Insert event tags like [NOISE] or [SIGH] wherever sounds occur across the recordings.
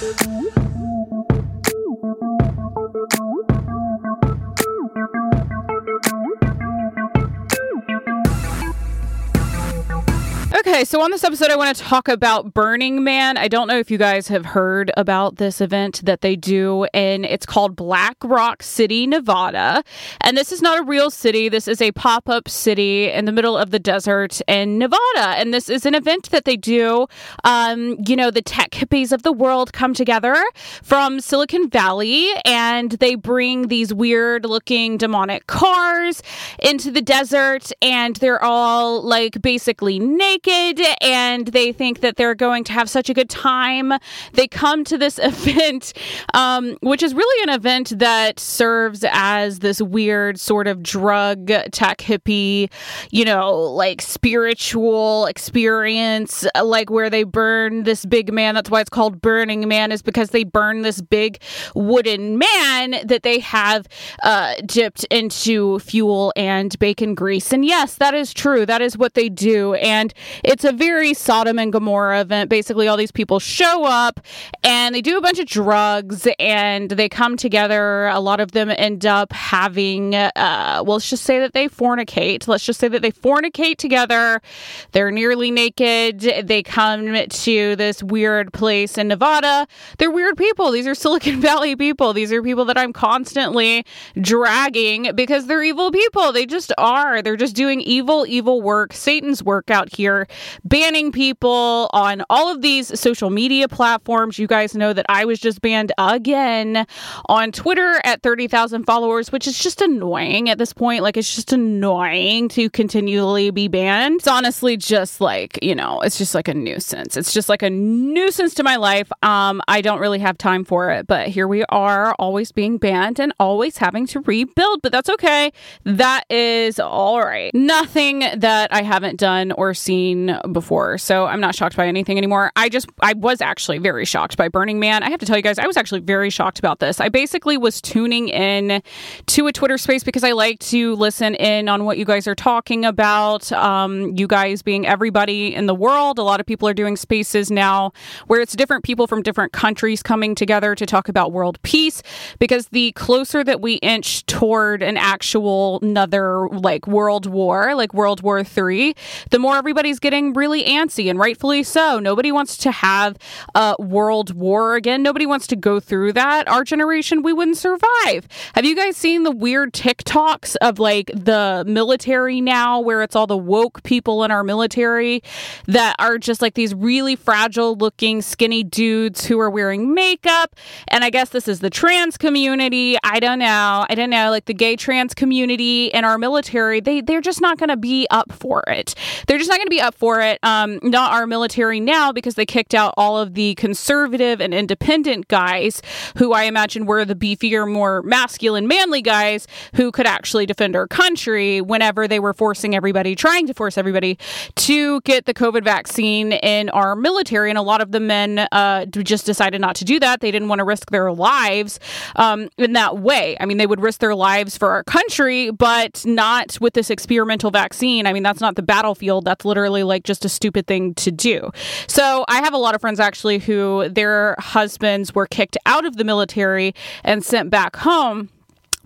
Thank you. Okay, so on this episode, I want to talk about Burning Man. I don't know if you guys have heard about this event that they do, and it's called Black Rock City, Nevada. And this is not a real city, this is a pop up city in the middle of the desert in Nevada. And this is an event that they do. Um, you know, the tech hippies of the world come together from Silicon Valley and they bring these weird looking demonic cars into the desert, and they're all like basically naked and they think that they're going to have such a good time. They come to this [LAUGHS] event, um, which is really an event that serves as this weird sort of drug tech hippie, you know, like spiritual experience, like where they burn this big man. That's why it's called Burning Man, is because they burn this big wooden man that they have uh, dipped into fuel and bacon grease. And yes, that is true. That is what they do. And it's a very Sodom and Gomorrah event. Basically, all these people show up and they do a bunch of drugs and they come together. A lot of them end up having, uh, well, let's just say that they fornicate. Let's just say that they fornicate together. They're nearly naked. They come to this weird place in Nevada. They're weird people. These are Silicon [LAUGHS] Valley people. These are people that I'm constantly dragging because they're evil people. They just are. They're just doing evil, evil work, Satan's work out here banning people on all of these social media platforms. You guys know that I was just banned again on Twitter at 30,000 followers, which is just annoying at this point. Like, it's just annoying to continually be banned. It's honestly just like, you know, it's just like a nuisance. It's just like a nuisance to my life. Um, I don't really have time for it, but here we are, always being banned and always having to rebuild, but that's okay. That is all right. Nothing that I haven't done or seen before, so I'm not shocked by anything anymore. I just, I was actually very shocked by Burning Man. I have to tell you guys, I was actually very shocked about this. I basically was tuning in to a Twitter space because I like to listen in on what you guys are talking about. Um, you guys being everybody in the world. A lot of people are doing spaces now where it's different people from different countries coming together to talk about world peace because the closer that we inch toward an actual another like world war, like World War Three, the more everybody's getting getting really antsy, and rightfully so. Nobody wants to have a world war again. Nobody wants to go through that. Our generation, we wouldn't survive. Have you guys seen the weird TikToks of like the military now, where it's all the woke people in our military that are just like these really fragile looking, skinny dudes who are wearing makeup? And I guess this is the trans community. I don't know. I don't know. Like the gay trans community in our military, they, they're just not going to be up for it. They're just not going to be up for for it. Um, not our military now because they kicked out all of the conservative and independent guys who I imagine were the beefier, more masculine, manly guys who could actually defend our country whenever they were forcing everybody, trying to force everybody to get the COVID vaccine in our military. And a lot of the men uh, just decided not to do that. They didn't want to risk their lives um, in that way. I mean, they would risk their lives for our country, but not with this experimental vaccine. I mean, that's not the battlefield. That's literally like like just a stupid thing to do. So I have a lot of friends actually who their husbands were kicked out of the military and sent back home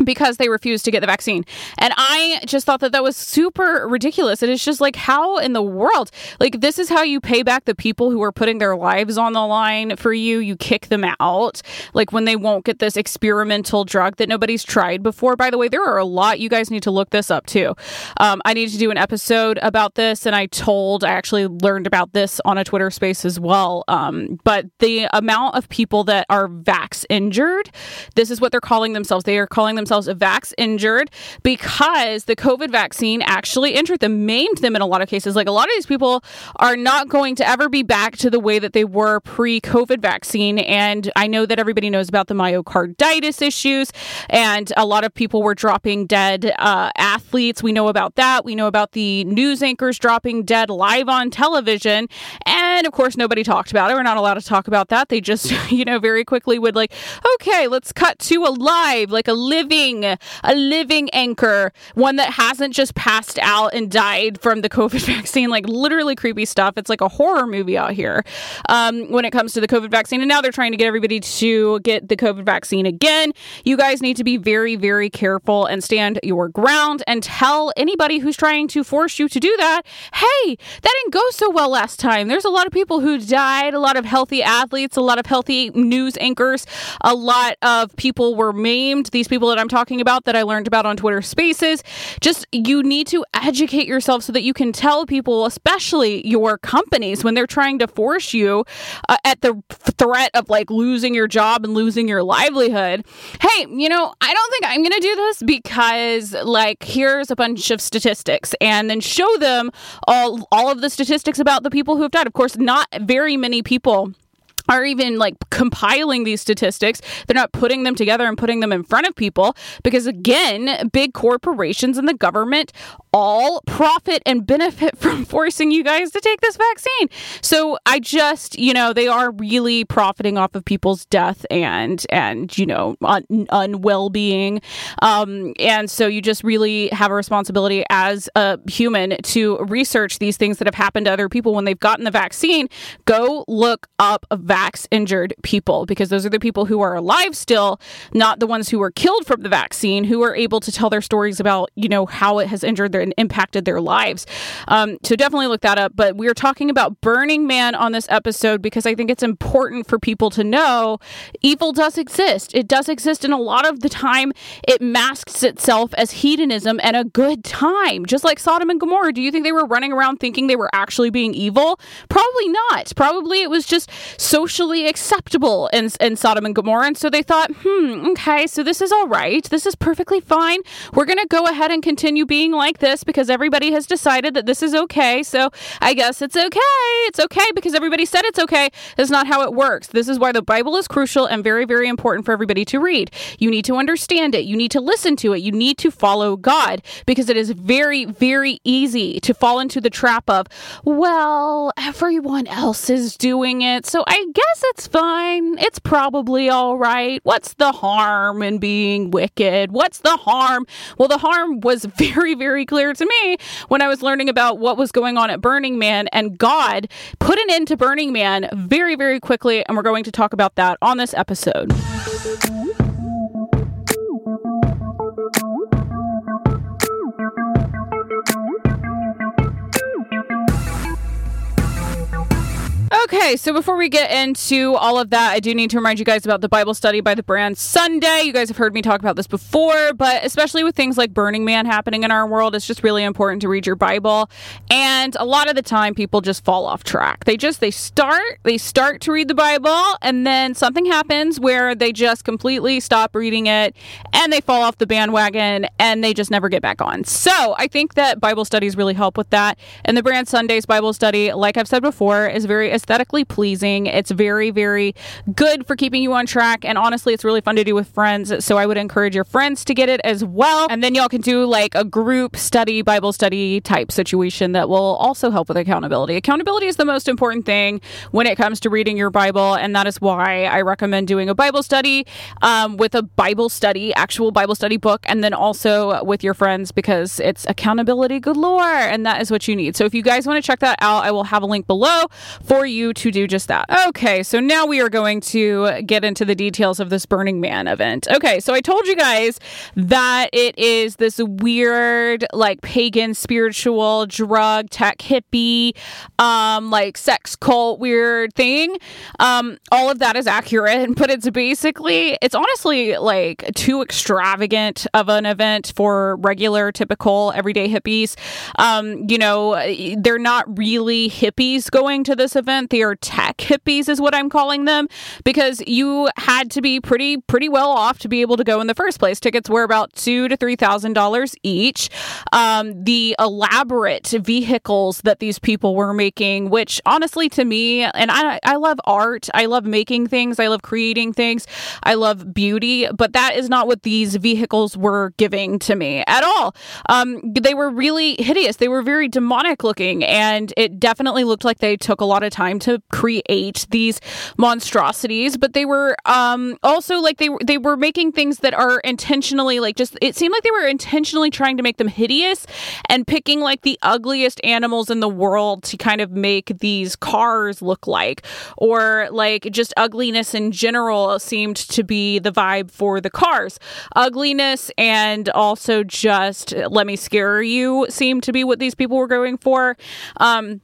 because they refused to get the vaccine. And I just thought that that was super ridiculous. And it's just like, how in the world? Like, this is how you pay back the people who are putting their lives on the line for you. You kick them out, like when they won't get this experimental drug that nobody's tried before. By the way, there are a lot. You guys need to look this up too. Um, I need to do an episode about this. And I told, I actually learned about this on a Twitter space as well. Um, but the amount of people that are vax injured, this is what they're calling themselves. They are calling themselves themselves a vax injured because the COVID vaccine actually injured them, maimed them in a lot of cases. Like a lot of these people are not going to ever be back to the way that they were pre COVID vaccine. And I know that everybody knows about the myocarditis issues, and a lot of people were dropping dead uh, athletes. We know about that. We know about the news anchors dropping dead live on television. And of course, nobody talked about it. We're not allowed to talk about that. They just, [LAUGHS] you know, very quickly would like, okay, let's cut to a live, like a living living, a living anchor, one that hasn't just passed out and died from the [LAUGHS] COVID vaccine. Like literally creepy stuff. It's like a horror movie out here um, when it comes to the COVID vaccine. And now they're trying to get everybody to get the COVID vaccine again. You guys need to be very, very careful and stand your ground and tell anybody who's trying to force you to do that, hey, that didn't go so well last time. There's a lot of people who died, a lot of healthy athletes, a lot of healthy news anchors, a lot of people were maimed. These people that I'm talking about that I learned about on Twitter Spaces. Just you need to educate yourself so that you can tell people, especially your companies, when they're trying to force you uh, at the threat of like losing your job and losing your livelihood. Hey, you know, I don't think I'm going to do this because like here's a bunch of statistics and then show them all all of the statistics about the people who have died. Of course, not very many people are even like compiling these statistics. They're not putting them together and putting them in front of people because, again, big corporations and the government all profit and benefit [LAUGHS] from forcing you guys to take this vaccine. So I just, you know, they are really profiting off of people's death and and you know un- unwell being, um, and so you just really have a responsibility as a human to research these things that have happened to other people when they've gotten the vaccine. Go look up vax injured people because those are the people who are alive still, not the ones who were killed from the vaccine, who are able to tell their stories about you know how it has injured their and impacted their lives. Um, so definitely look that up. But we are talking about Burning Man on this episode because I think it's important for people to know evil does exist. It does exist, and a lot of the time it masks itself as hedonism and a good time, just like Sodom and Gomorrah. Do you think they were running around thinking they were actually being evil? Probably not. Probably it was just socially acceptable in, in Sodom and Gomorrah. And so they thought, hmm, okay, so this is all right. This is perfectly fine. We're going to go ahead and continue being like this because everybody has decided that this is okay. So I guess it's okay. It's okay because everybody said it's okay. That's not how it works. This is why the Bible is crucial and very, very important for everybody to read. You need to understand it. You need to listen to it. You need to follow God because it is very, very easy to fall into the trap of, well, everyone else is doing it. So I guess it's fine. It's probably all right. What's the harm in being wicked? What's the harm? Well, the harm was [LAUGHS] very, very clear to me when I was learning about what was going on at Burning Man. And God put an end to Burning Man very, very quickly. And we're going to talk about that on this episode. Okay, so before we get into all of that, I do need to remind you guys about the Bible study by the brand Sunday. You guys have heard me talk about this before, but especially with things like Burning Man happening in our world, it's just really important to read your Bible. And a lot of the time people just fall off track. They just they start, they start to read the Bible and then something happens where they just completely stop reading it and they fall off the bandwagon and they just never get back on. So, I think that Bible studies really help with that. And the brand Sunday's Bible study, like I've said before, is very aesthetically pleasing. It's very, very good for keeping you on track. And honestly, it's really fun to do with friends. So I would encourage your friends to get it as well. And then y'all can do like a group study, Bible study type situation that will also help with accountability. Accountability is the most important thing when it comes to reading your Bible. And that is why I recommend doing a Bible study um, with a Bible study, actual Bible study book, and then also with your friends because it's accountability galore. And that is what you need. So if you guys want to check that out, I will have a link below for you you to do just that. Okay, so now we are going to get into the details of this Burning Man event. Okay, so I told you guys that it is this weird, like pagan, spiritual, drug, tech, hippie, um, like sex cult weird thing. Um, all of that is accurate, [LAUGHS] but it's basically, it's honestly like too extravagant of an event for regular, typical, everyday hippies. Um, you know, they're not really hippies going to this event are tech hippies is what I'm calling them because you had to be pretty pretty well off to be able to go in the first place. Tickets were about two to three thousand dollars each. Um, the elaborate vehicles that these people were making, which honestly to me, and I I love art, I love making things, I love creating things, I love beauty, but that is not what these vehicles were giving to me at all. Um, they were really hideous. They were very demonic looking, and it definitely looked like they took a lot of time to create these monstrosities, but they were um, also like they they were making things that are intentionally like just it seemed like they were intentionally trying to make them hideous and picking like the ugliest animals in the world to kind of make these cars look like or like just ugliness in general seemed to be the vibe for the cars. Ugliness and also just let me scare you seemed to be what these people were going for. Um,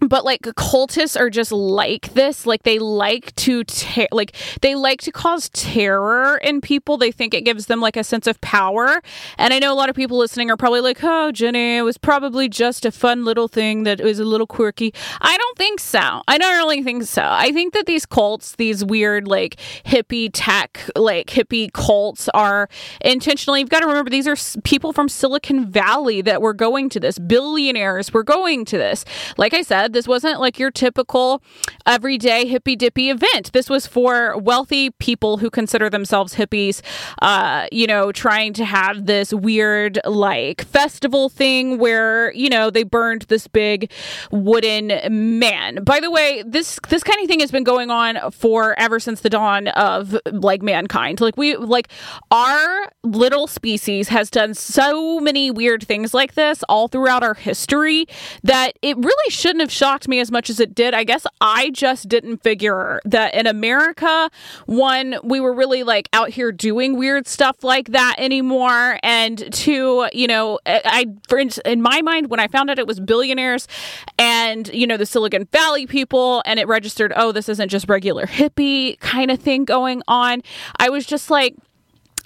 but like cultists are just like this. Like they like to ter- like they like to cause terror in people. They think it gives them like a sense of power. And i know a lot of people listening are probably like oh jenny it was probably just a fun little thing that was a little quirky. I don't think so. I don't really think so. I think that these cults these weird like hippie tech like hippie cults are intentionally you've got to remember these are people from silicon valley that were going to this billionaires were going to this. Like i said this wasn't like your typical everyday hippy dippy event. This was for wealthy people who consider themselves hippies, uh, you know, trying to have this weird like festival thing where, you know, they burned this big wooden man. By the way, this this kind of thing has been going on for ever since the dawn of like mankind. Like we like our little species has done so many weird things like this all throughout our history that it really shouldn't have shocked me as much as it did. I guess I just didn't figure that in America, one, we were really like out here doing weird stuff like that anymore. And two, you know, I, for in my mind, when I found out it was billionaires and, you know, the Silicon Valley people and it registered, oh, this isn't just regular hippie kind of thing going on, I was just like,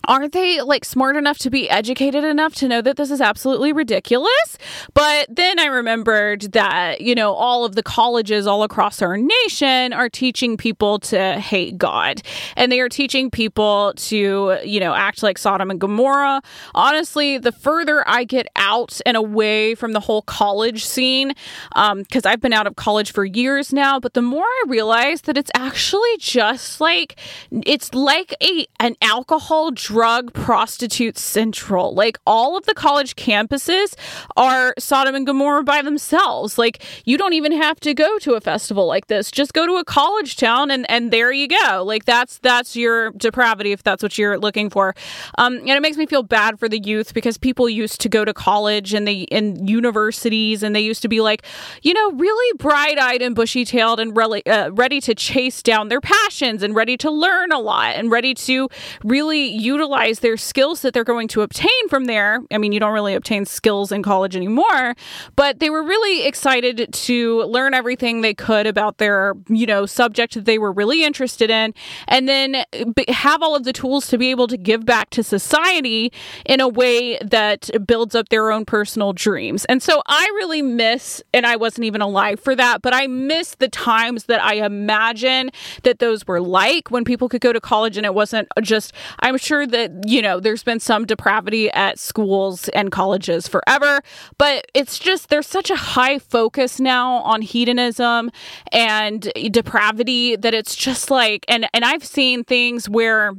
aren't they like smart enough to be educated enough to know that this is absolutely ridiculous? But then I remembered that, you know, all of the colleges all across our nation are teaching people to hate God and they are teaching people to, you know, act like Sodom and Gomorrah. Honestly, the further I get out and away from the whole college scene, because um, I've been out of college for years now, but the more I realize that it's actually just like, it's like a an alcohol drug prostitute central. Like all of the college campuses are Sodom and Gomorrah by themselves. Like you don't even have to go to a festival like this. Just go to a college town and and there you go. Like that's that's your depravity if that's what you're looking for. Um, and it makes me feel bad for the youth because people used to go to college and they in universities and they used to be like, you know, really bright-eyed and bushy-tailed and really uh, ready to chase down their passions and ready to learn a lot and ready to really utilize utilize their skills that they're going to obtain from there. I mean, you don't really obtain skills in college anymore, but they were really excited to learn everything they could about their, you know, subject that they were really interested in, and then have all of the tools to be able to give back to society in a way that builds up their own personal dreams. And so I really miss, and I wasn't even alive for that, but I miss the times that I imagine that those were like when people could go to college and it wasn't just, I'm sure that, you know, there's been some depravity at schools and colleges forever, but it's just there's such a high focus now on hedonism and depravity that it's just like and and I've seen things where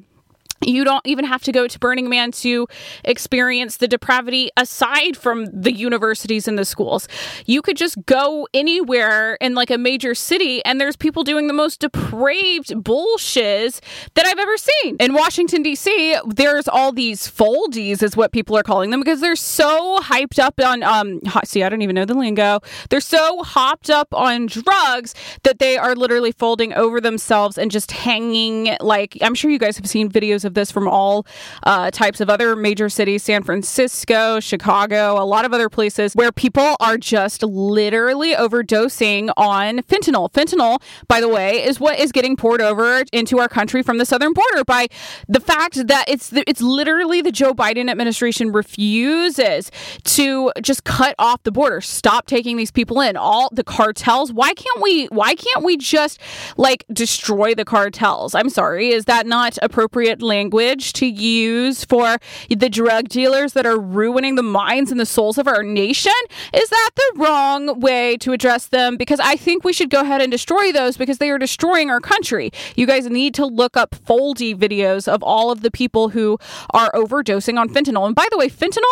you don't even have to go to Burning Man to experience the depravity aside from the universities and the schools. You could just go anywhere in like a major city and there's people doing the most depraved bullshit that I've ever seen. In Washington, D.C., there's all these foldies, is what people are calling them, because they're so hyped up on, um, see, I don't even know the lingo. They're so hopped up on drugs that they are literally folding over themselves and just hanging like, I'm sure you guys have seen videos of this from all uh, types of other major cities San Francisco, Chicago, a lot of other places where people are just literally overdosing on fentanyl. Fentanyl, by the way, is what is getting poured over into our country from the southern border by the fact that it's the, it's literally the Joe Biden administration refuses to just cut off the border, stop taking these people in. All the cartels, why can't we why can't we just like destroy the cartels? I'm sorry, is that not appropriate language language to use for the drug dealers that are ruining the minds and the souls of our nation? Is that the wrong way to address them? Because I think we should go ahead and destroy those because they are destroying our country. You guys need to look up foldy videos of all of the people who are overdosing on fentanyl. And by the way, fentanyl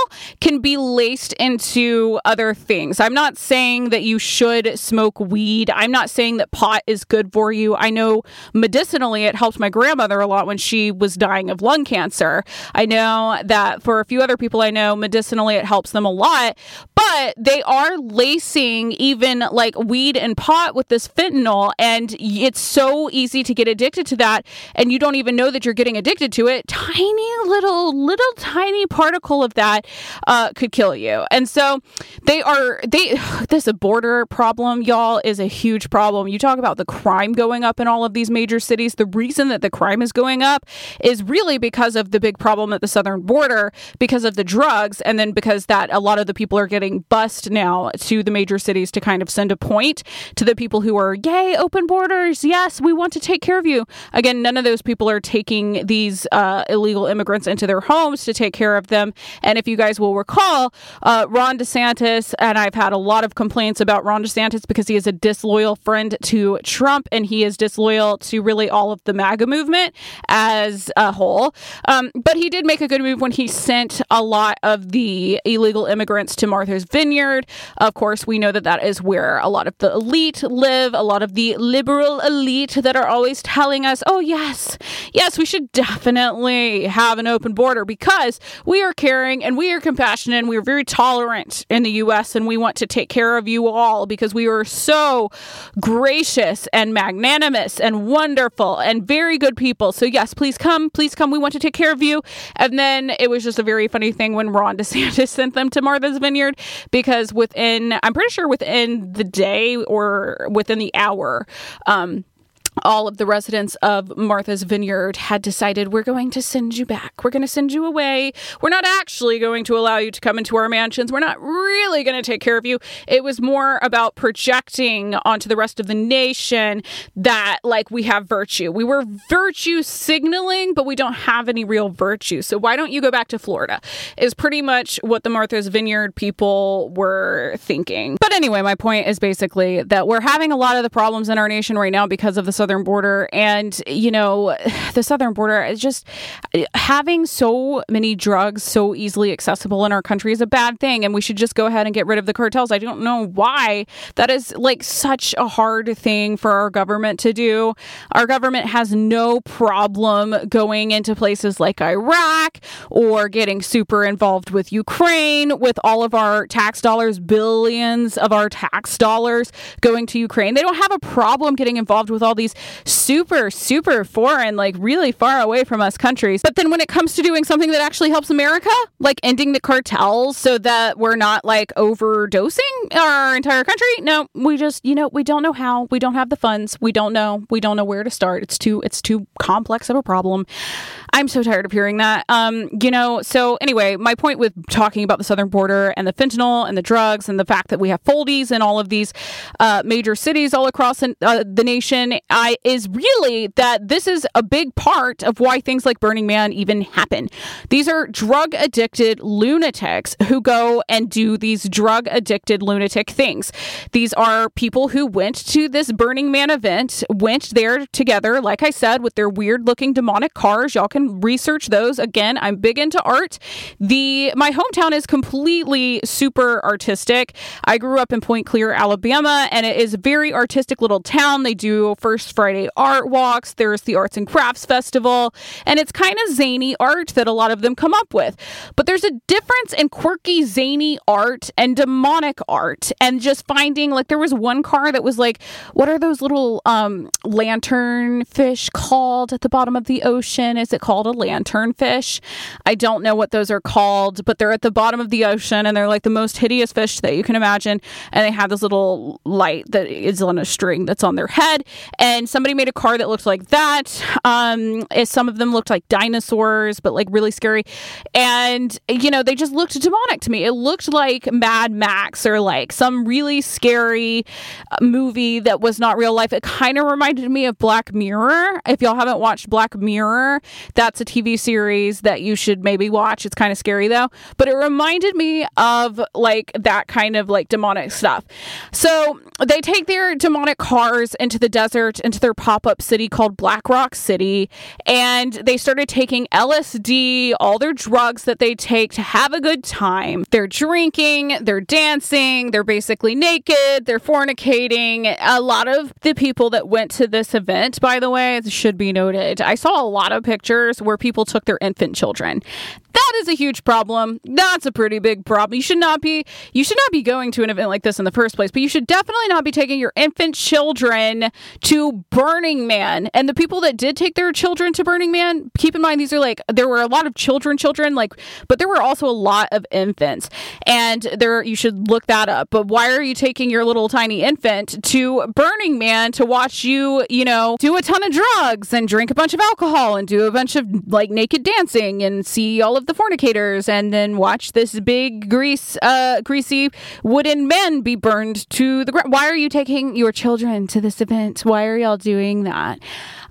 can be laced into other things. I'm not saying that you should smoke weed. I'm not saying that pot is good for you. I know medicinally it helped my grandmother a lot when she was dying of lung cancer. I know that for a few other people I know, medicinally it helps them a lot, but they are lacing even like weed and pot with this fentanyl, and it's so easy to get addicted to that, and you don't even know that you're getting addicted to it. Tiny little, little tiny particle of that uh, could kill you. And so they are, they, [SIGHS] this border problem, y'all, is a huge problem. You talk about the crime going up in all of these major cities. The reason that the crime is going up is really because of the big problem at the southern border, because of the drugs, and then because that a lot of the people are getting bust now to the major cities to kind of send a point to the people who are, yay, open borders. Yes, we want to take care of you. Again, none of those people are taking these uh, illegal immigrants into their homes to take care of them. And if you guys will recall, uh, Ron DeSantis, and I've had a lot of complaints about Ron DeSantis because he is a disloyal friend to Trump and he is disloyal to really all of the MAGA movement as a whole. Um, but he did make a good move when he sent a lot of the illegal immigrants to Martha's Vineyard. Of course, we know that that is where a lot of the elite live, a lot of the liberal elite that are always telling us, oh, yes, yes, we should definitely have an open border because we are caring and we are compassionate and we are very tolerant in the U.S. and we want to take care of you all because we are so gracious and magnanimous and wonderful and very good people. So, yes, please come, please come. We want to take care of you. And then it was just a very funny thing when Ron [LAUGHS] DeSantis sent them to Martha's Vineyard because within, I'm pretty sure within the day or within the hour, um, all of the residents of Martha's Vineyard had decided we're going to send you back. We're going to send you away. We're not actually going to allow you to come into our mansions. We're not really going to take care of you. It was more about projecting onto the rest of the nation that, like, we have virtue. We were virtue signaling, but we don't have any real virtue. So why don't you go back to Florida? Is pretty much what the Martha's Vineyard people were thinking. But anyway, my point is basically that we're having a lot of the problems in our nation right now because of the southern border. And you know [SIGHS] the southern border is just having so many drugs so easily accessible in our country is a bad thing. And we should just go ahead and get rid of the cartels. I don't know why. That is like such a hard thing for our government to do. Our government has no problem going into places like iraq or getting super involved with ukraine with all of our tax dollars billions of our tax dollars going to ukraine. They don't have a problem getting involved with all these super, super foreign, like really far away from us countries. But then when it comes to doing something that actually helps America, like ending the cartels so that we're not like overdosing our entire country, no, we just, you know, we don't know how. We don't have the funds. We don't know. We don't know where to start. It's too, it's too complex of a problem. I'm so tired of hearing that. Um, you know, so anyway, my point with talking about the southern border and the fentanyl and the drugs and the fact that we have foldies in all of these uh, major cities all across uh, the nation Is really that this is a big part of why things like Burning Man even happen. These are drug addicted lunatics who go and do these drug addicted lunatic things. These are people who went to this Burning Man event, went there together, like I said, with their weird looking demonic cars. Y'all can research those. Again, I'm big into art. The my hometown is completely super artistic. I grew up in Point Clear, Alabama, and it is a very artistic little town. They do First Friday art walks. There's the Arts and Crafts Festival, and it's kind of zany art that a lot of them come up with. But there's a difference in quirky, zany art and demonic art, and just finding like there was one car that was like, what are those little um, lantern fish called at the bottom of the ocean? Is it called a lantern fish? I don't know what those are called, but they're at the bottom of the ocean and they're like the most hideous fish that you can imagine. And they have this little light that is on a string that's on their head. And and somebody made a car that looked like that. Um, some of them looked like dinosaurs, but like really scary. And, you know, they just looked demonic to me. It looked like Mad Max or like some really scary uh, movie that was not real life. It kind of reminded me of Black Mirror. If y'all haven't watched Black Mirror, that's a TV series that you should maybe watch. It's kind of scary though, but it reminded me of like that kind of like demonic stuff. So they take their demonic cars into the desert, their pop up city called Black Rock City, and they started taking LSD, all their drugs that they take to have a good time. They're drinking, they're dancing, they're basically naked, they're fornicating. A lot of the people that went to this event, by the way, should be noted. I saw a lot of pictures where people took their infant children. That is a huge problem. That's a pretty big problem. You should not be you should not be going to an event like this in the first place, but you should definitely not be taking your infant children to Burning Man. And the people that did take their children to Burning Man, keep in mind these are like there were a lot of children children like but there were also a lot of infants. And there you should look that up. But why are you taking your little tiny infant to Burning Man to watch you, you know, do a ton of drugs and drink a bunch of alcohol and do a bunch of like naked dancing and see all of the fornicators and then watch this big grease uh greasy wooden men be burned to the ground why are you taking your children to this event why are y'all doing that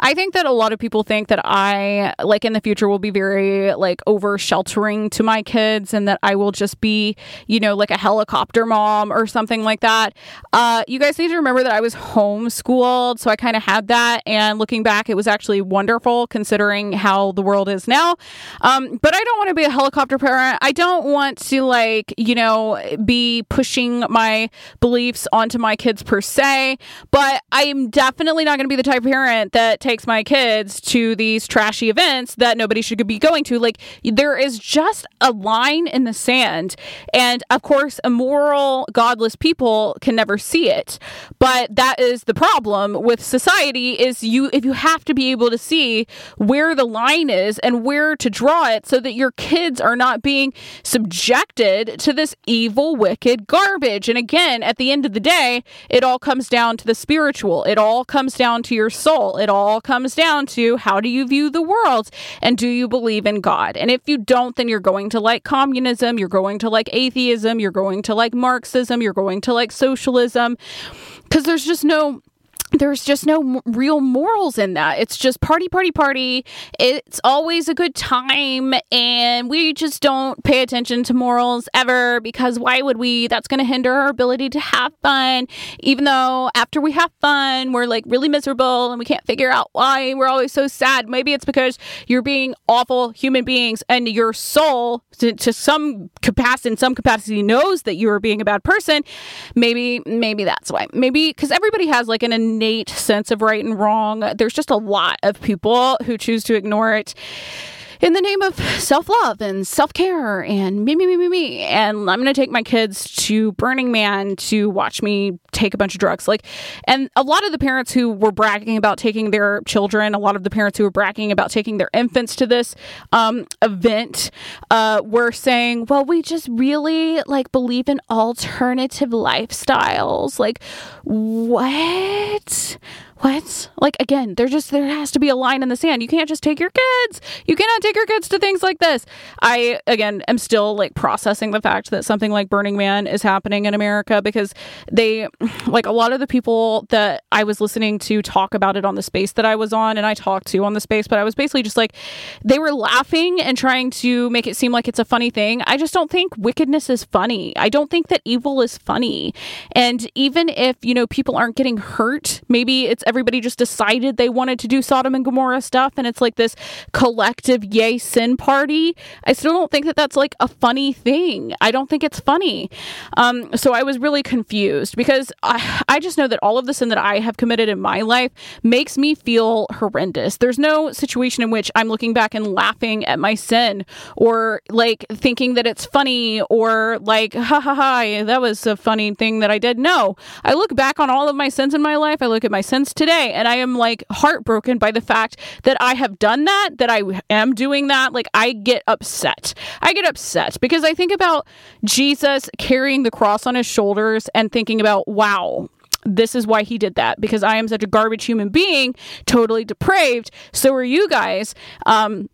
I think that a lot of people think that I, like in the future, will be very like over sheltering to my kids and that I will just be, you know, like a helicopter mom or something like that. Uh, you guys need to remember that I was homeschooled, so I kind of had that. And looking back, it was actually wonderful considering how the world is now. Um, but I don't want to be a helicopter parent. I don't want to, like, you know, be pushing my beliefs onto my kids per se. But I'm definitely not going to be the type of parent that takes takes my kids to these trashy events that nobody should be going to. Like, there is just a line in the sand. And of course, immoral, godless people can never see it. But that is the problem with society is you if you have to be able to see where the line is and where to draw it so that your kids are not being subjected to this evil, wicked garbage. And again, at the end of the day, it all comes down to the spiritual. It all comes down to your soul. It all comes down to how do you view the world and do you believe in God? And if you don't, then you're going to like communism, you're going to like atheism, you're going to like Marxism, you're going to like socialism because there's just no there's just no real morals in that. It's just party, party, party. It's always a good time. And we just don't pay attention to morals ever because why would we? That's going to hinder our ability to have fun. Even though after we have fun, we're like really miserable and we can't figure out why we're always so sad. Maybe it's because you're being awful human beings and your soul, to, to some capacity, in some capacity, knows that you are being a bad person. Maybe, maybe that's why. Maybe because everybody has like an innate sense of right and wrong. There's just a lot of people who choose to ignore it in the name of self love and self care and me, me, me, me, me. And I'm going to take my kids to Burning Man to watch me take a bunch of drugs. Like, and a lot of the parents who were bragging about taking their children, a lot of the parents who were bragging about taking their infants to this um, event uh, were saying, well, we just really like believe in alternative lifestyles. Like, what? What? Like again, there just there has to be a line in the sand. You can't just take your kids. You cannot take your kids to things like this. I again am still like processing the fact that something like Burning Man is happening in America because they like a lot of the people that I was listening to talk about it on the space that I was on and I talked to on the space, but I was basically just like they were laughing and trying to make it seem like it's a funny thing. I just don't think wickedness is funny. I don't think that evil is funny. And even if, you know, people aren't getting hurt, maybe it's everybody just decided they wanted to do Sodom and Gomorrah stuff and it's like this collective yay sin party. I still don't think that that's like a funny thing. I don't think it's funny. Um, so I was really confused because I, I just know that all of the sin that I have committed in my life makes me feel horrendous. There's no situation in which I'm looking back and laughing at my sin or like thinking that it's funny or like, ha ha ha, that was a funny thing that I did. No, I look back on all of my sins in my life. I look at my sins today and I am like heartbroken by the fact that I have done that, that I am doing that. Like I get upset. I get upset because I think about Jesus carrying the cross on his shoulders and thinking about, wow, this is why he did that because I am such a garbage human being, totally depraved. So are you guys. Um,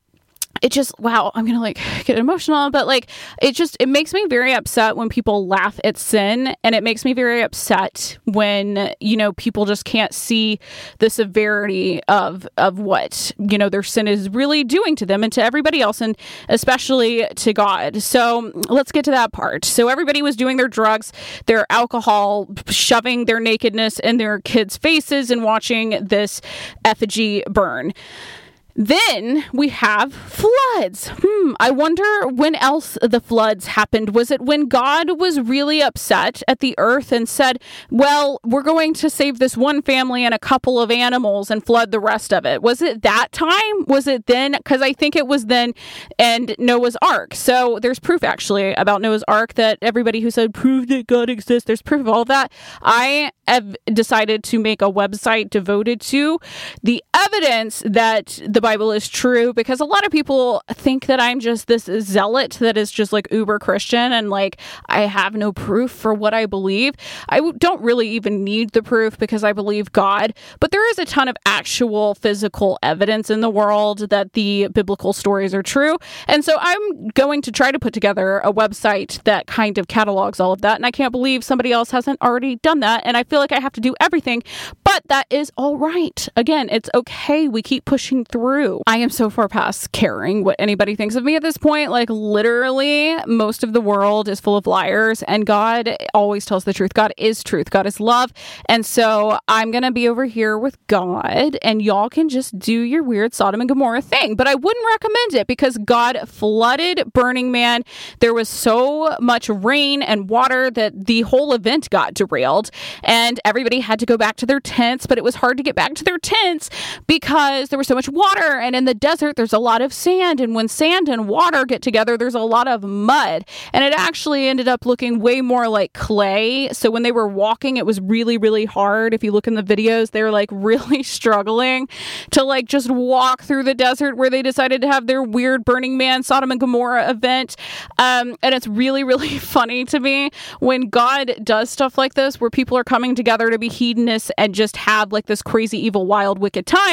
it just wow i'm gonna like get emotional but like it just it makes me very upset when people laugh at sin and it makes me very upset when you know people just can't see the severity of of what you know their sin is really doing to them and to everybody else and especially to god. So let's get to that part. So everybody was doing their drugs their alcohol shoving their nakedness in their kids faces and watching this effigy burn then we have floods. Hmm, I wonder when else the floods happened. Was it when God was really upset at the earth and said, Well, we're going to save this one family and a couple of animals and flood the rest of it? Was it that time? Was it then? Because I think it was then and Noah's Ark. So there's proof actually about Noah's Ark that everybody who said, Prove that God exists, there's proof of all that. I have decided to make a website devoted to the evidence that the Bible is true because a lot of people think that I'm just this zealot that is just like uber Christian and like I have no proof for what I believe. I don't really even need the proof because I believe God, but there is a ton of actual physical evidence in the world that the biblical stories are true. And so I'm going to try to put together a website that kind of catalogs all of that. And I can't believe somebody else hasn't already done that. And I feel like I have to do everything, but that is all right. Again, it's okay. Hey, we keep pushing through. I am so far past caring what anybody thinks of me at this point. Like, literally, most of the world is full of liars, and God always tells the truth. God is truth, God is love. And so I'm going to be over here with God, and y'all can just do your weird Sodom and Gomorrah thing. But I wouldn't recommend it because God flooded Burning Man. There was so much rain and water that the whole event got derailed, and everybody had to go back to their tents. But it was hard to get back to their tents because there was so much water. And in the desert, there's a lot of sand. And when sand and water get together, there's a lot of mud. And it actually ended up looking way more like clay. So when they were walking, it was really, really hard. If you look in the videos, they were like [LAUGHS] really struggling to like just walk through the desert where they decided to have their weird Burning Man Sodom and Gomorrah event. Um, and it's really, really [LAUGHS] funny to me when God does stuff like this, where people are coming together to be hedonists and just have like this crazy, evil, wild, wicked time.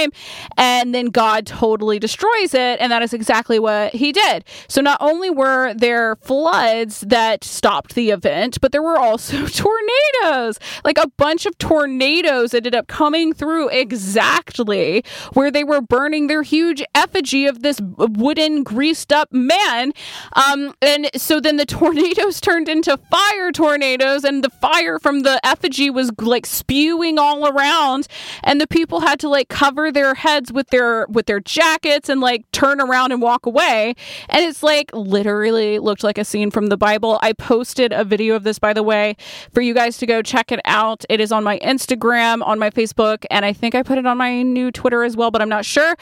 And then God totally destroys it. And that is exactly what he did. So not only were there floods that stopped the event, but there were also [LAUGHS] tornadoes. Like a bunch of tornadoes ended up coming through exactly where they were burning their huge effigy of this wooden, greased up man. Um, and so then the [LAUGHS] tornadoes turned into fire tornadoes, and the fire from the effigy was like spewing all around. And the people had to like cover their heads with their with their jackets and like turn around and walk away. And it's like literally looked like a scene from the Bible. I posted a video of this, by the way, for you guys to go check it out. It is on my Instagram, on my Facebook, and I think I put it on my new Twitter as well, but I'm not sure.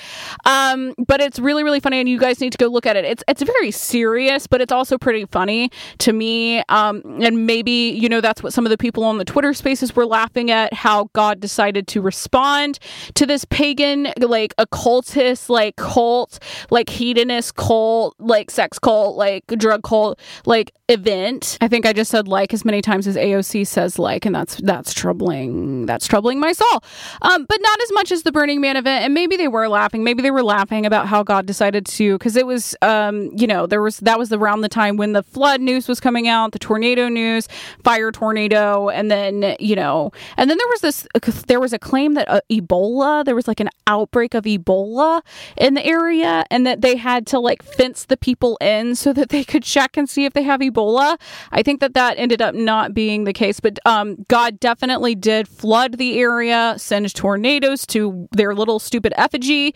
Um, but it's really, really funny, and you guys need to go look at it. It's it's very serious, but it's also pretty funny to me. Um, and maybe you know that's what some of the people on the Twitter Spaces were laughing at how God decided to respond to this pagan like occultist like cult like hedonist cult like sex cult like drug cult like event. I think i just said like as many times as aoc says like and that's that's troubling that's troubling my soul. Um but not as much as the burning man event and maybe they were laughing maybe they were laughing about how god decided to because it was um you know there was that was around the time when the flood news was coming out the tornado news fire tornado and then you know and then there was this there was a claim that uh, ebola there was like an outbreak of ebola in the area and that they had to like fence the people in so that they could check and see if they have ebola. I think that that ended up not being the case but um, god definitely did flood the area send tornadoes to their little stupid effigy.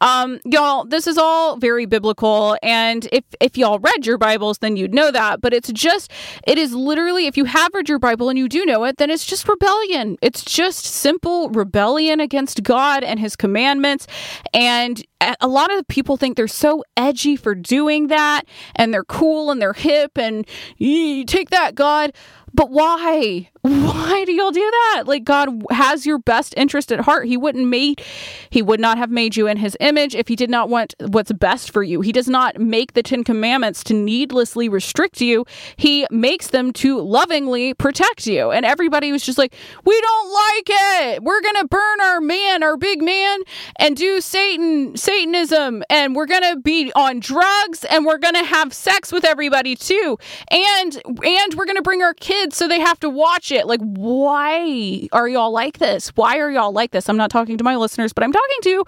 Um, y'all this is all very biblical and if if y'all read your bibles then you'd know that but it's just it is literally if you have read your bible and you do know it then it's just rebellion. It's just simple rebellion against god and his commandments. And a lot of people think they're so edgy for doing that and they're cool and they're hip and take that god But why? Why do y'all do that? Like God has your best interest at heart. He wouldn't made he would not have made you in his image if he did not want what's best for you. He does not make the 10 commandments to needlessly restrict you. He makes them to lovingly protect you. And everybody was just like, "We don't like it. We're going to burn our man, our big man and do Satan Satanism and we're going to be on drugs and we're going to have sex with everybody too. And and we're going to bring our kids so they have to watch it. Like, why are y'all like this? Why are y'all like this? I'm not talking to my listeners, but I'm talking to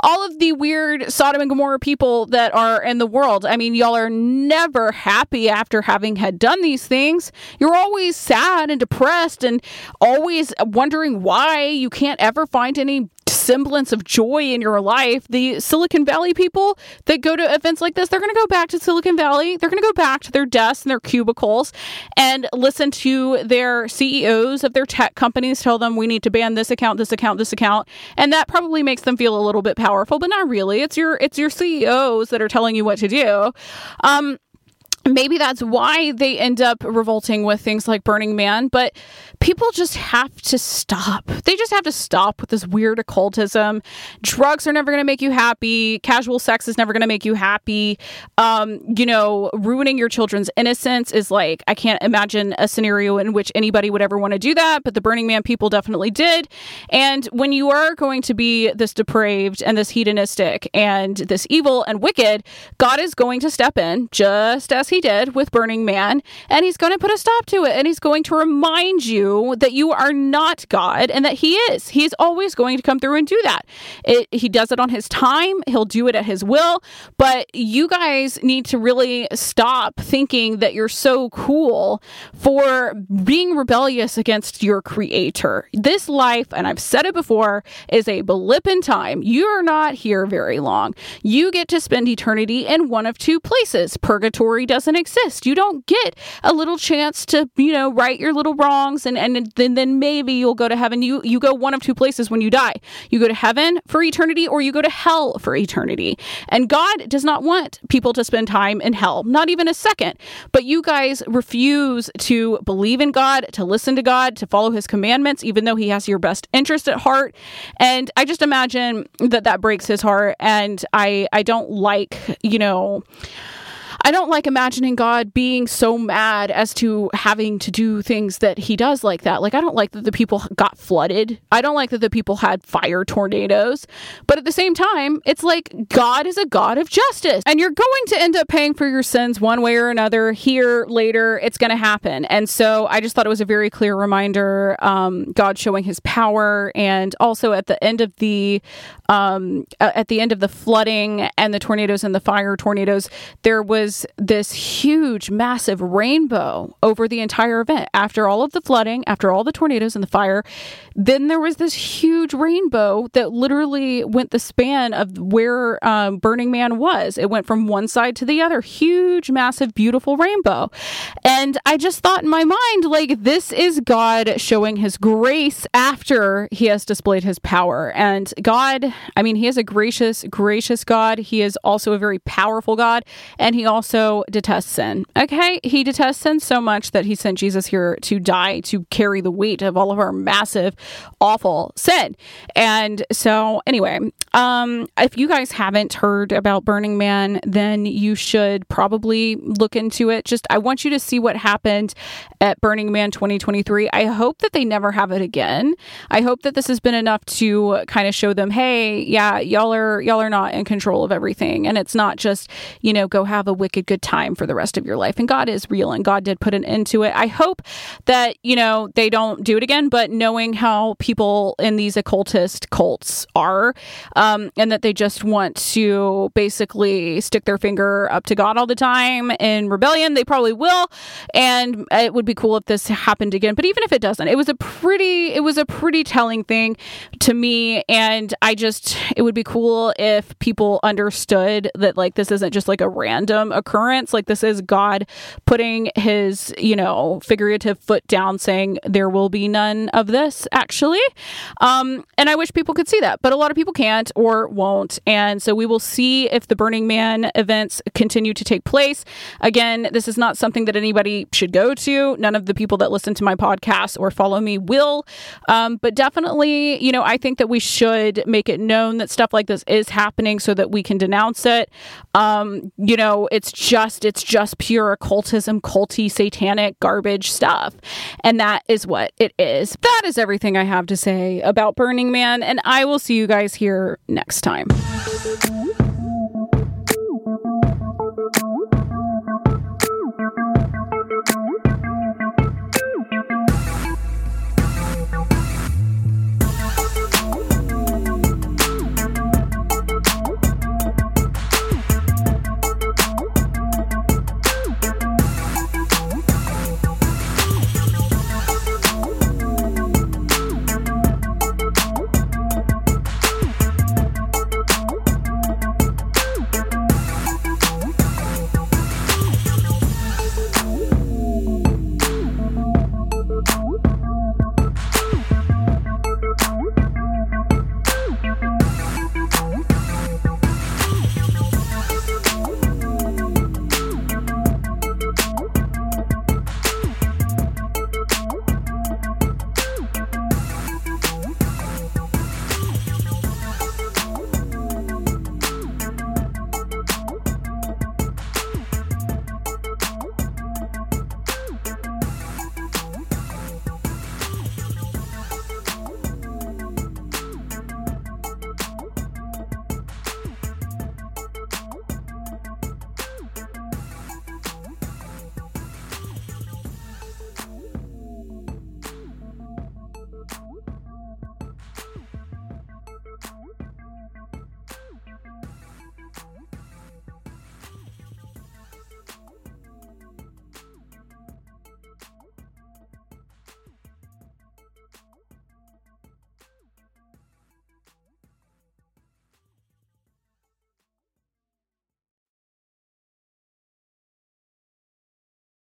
all of the weird Sodom and Gomorrah people that are in the world. I mean, y'all are never happy after having had done these things. You're always sad and depressed and always wondering why you can't ever find any semblance of joy in your life, the Silicon Valley people that go to events like this, they're going to go back to Silicon Valley. They're going to go back to their desks and their cubicles and listen to their CEOs of their tech companies tell them we need to ban this account, this account, this account, and that probably makes them feel a little bit powerful, but not really. It's your it's your CEOs that are telling you what to do. Um, maybe that's why they end up revolting with things like Burning Man, but people just have to stop. They just have to stop with this weird occultism. Drugs are never going to make you happy. Casual sex is never going to make you happy. Um, you know, ruining your children's innocence is like, I can't imagine a scenario in which anybody would ever want to do that, but the Burning Man people definitely did. And when you are going to be this depraved and this hedonistic and this evil and wicked, God is going to step in just as he did with Burning Man, and he's going to put a stop to it. And he's going to remind you that you are not God and that he is. He's always going to come through and do that. It, he does it on his time, he'll do it at his will. But you guys need to really stop thinking that you're so cool for being rebellious against your creator. This life, and I've said it before, is a blip in time. You're not here very long. You get to spend eternity in one of two places. Purgatory does doesn't exist. You don't get a little chance to, you know, right your little wrongs and, and then, then maybe you'll go to heaven. You you go one of two places when you die. You go to heaven for eternity or you go to hell for eternity. And God does not want people to spend time in hell, not even a second. But you guys refuse to believe in God, to listen to God, to follow his commandments, even though he has your best interest at heart. And I just imagine that that breaks his heart. And I, I don't like, you know, I don't like imagining God being so mad as to having to do things that he does like that. Like, I don't like that the people got flooded. I don't like that the people had fire tornadoes. But at the same time, it's like God is a God of justice. And you're going to end up paying for your sins one way or another here, later. It's going to happen. And so I just thought it was a very clear reminder um, God showing his power. And also at the end of the um, at the end of the flooding and the tornadoes and the fire tornadoes, there was this huge, massive rainbow over the entire event. After all of the flooding, after all the tornadoes and the fire, then there was this huge rainbow that literally went the span of where um, Burning Man was. It went from one side to the other. Huge, massive, beautiful rainbow. And I just thought in my mind, like, this is God showing his grace after he has displayed his power. And God I mean, he is a gracious, gracious God. He is also a very powerful God, and he also detests sin. Okay? He detests sin so much that he sent Jesus here to die to carry the weight of all of our massive, awful sin. And so, anyway, um, if you guys haven't heard about Burning Man, then you should probably look into it. Just, I want you to see what happened at Burning Man 2023. I hope that they never have it again. I hope that this has been enough to kind of show them, hey, yeah, y'all are y'all are not in control of everything and it's not just, you know, go have a wicked good time for the rest of your life. And God is real and God did put an end to it. I hope that, you know, they don't do it again, but knowing how people in these occultist cults are, um, and that they just want to basically stick their finger up to God all the time in rebellion, they probably will. And it would be cool if this happened again. But even if it doesn't, it was a pretty it was a pretty telling thing to me. And I just it would be cool if people understood that like this isn't just like a random occurrence. Like this is God putting his, you know, figurative foot down saying there will be none of this actually. Um, and I wish people could see that, but a lot of people can't or won't. And so we will see if the Burning Man events continue to take place. Again, this is not something that anybody should go to. None of the people that listen to my podcast or follow me will. Um, but definitely, you know, I think that we should make it known that stuff like this is happening so that we can denounce it. Um, you know, it's just it's just pure occultism, culty, satanic garbage stuff. And that is what it is. That is everything I have to say about Burning Man, and I will see you guys here next time.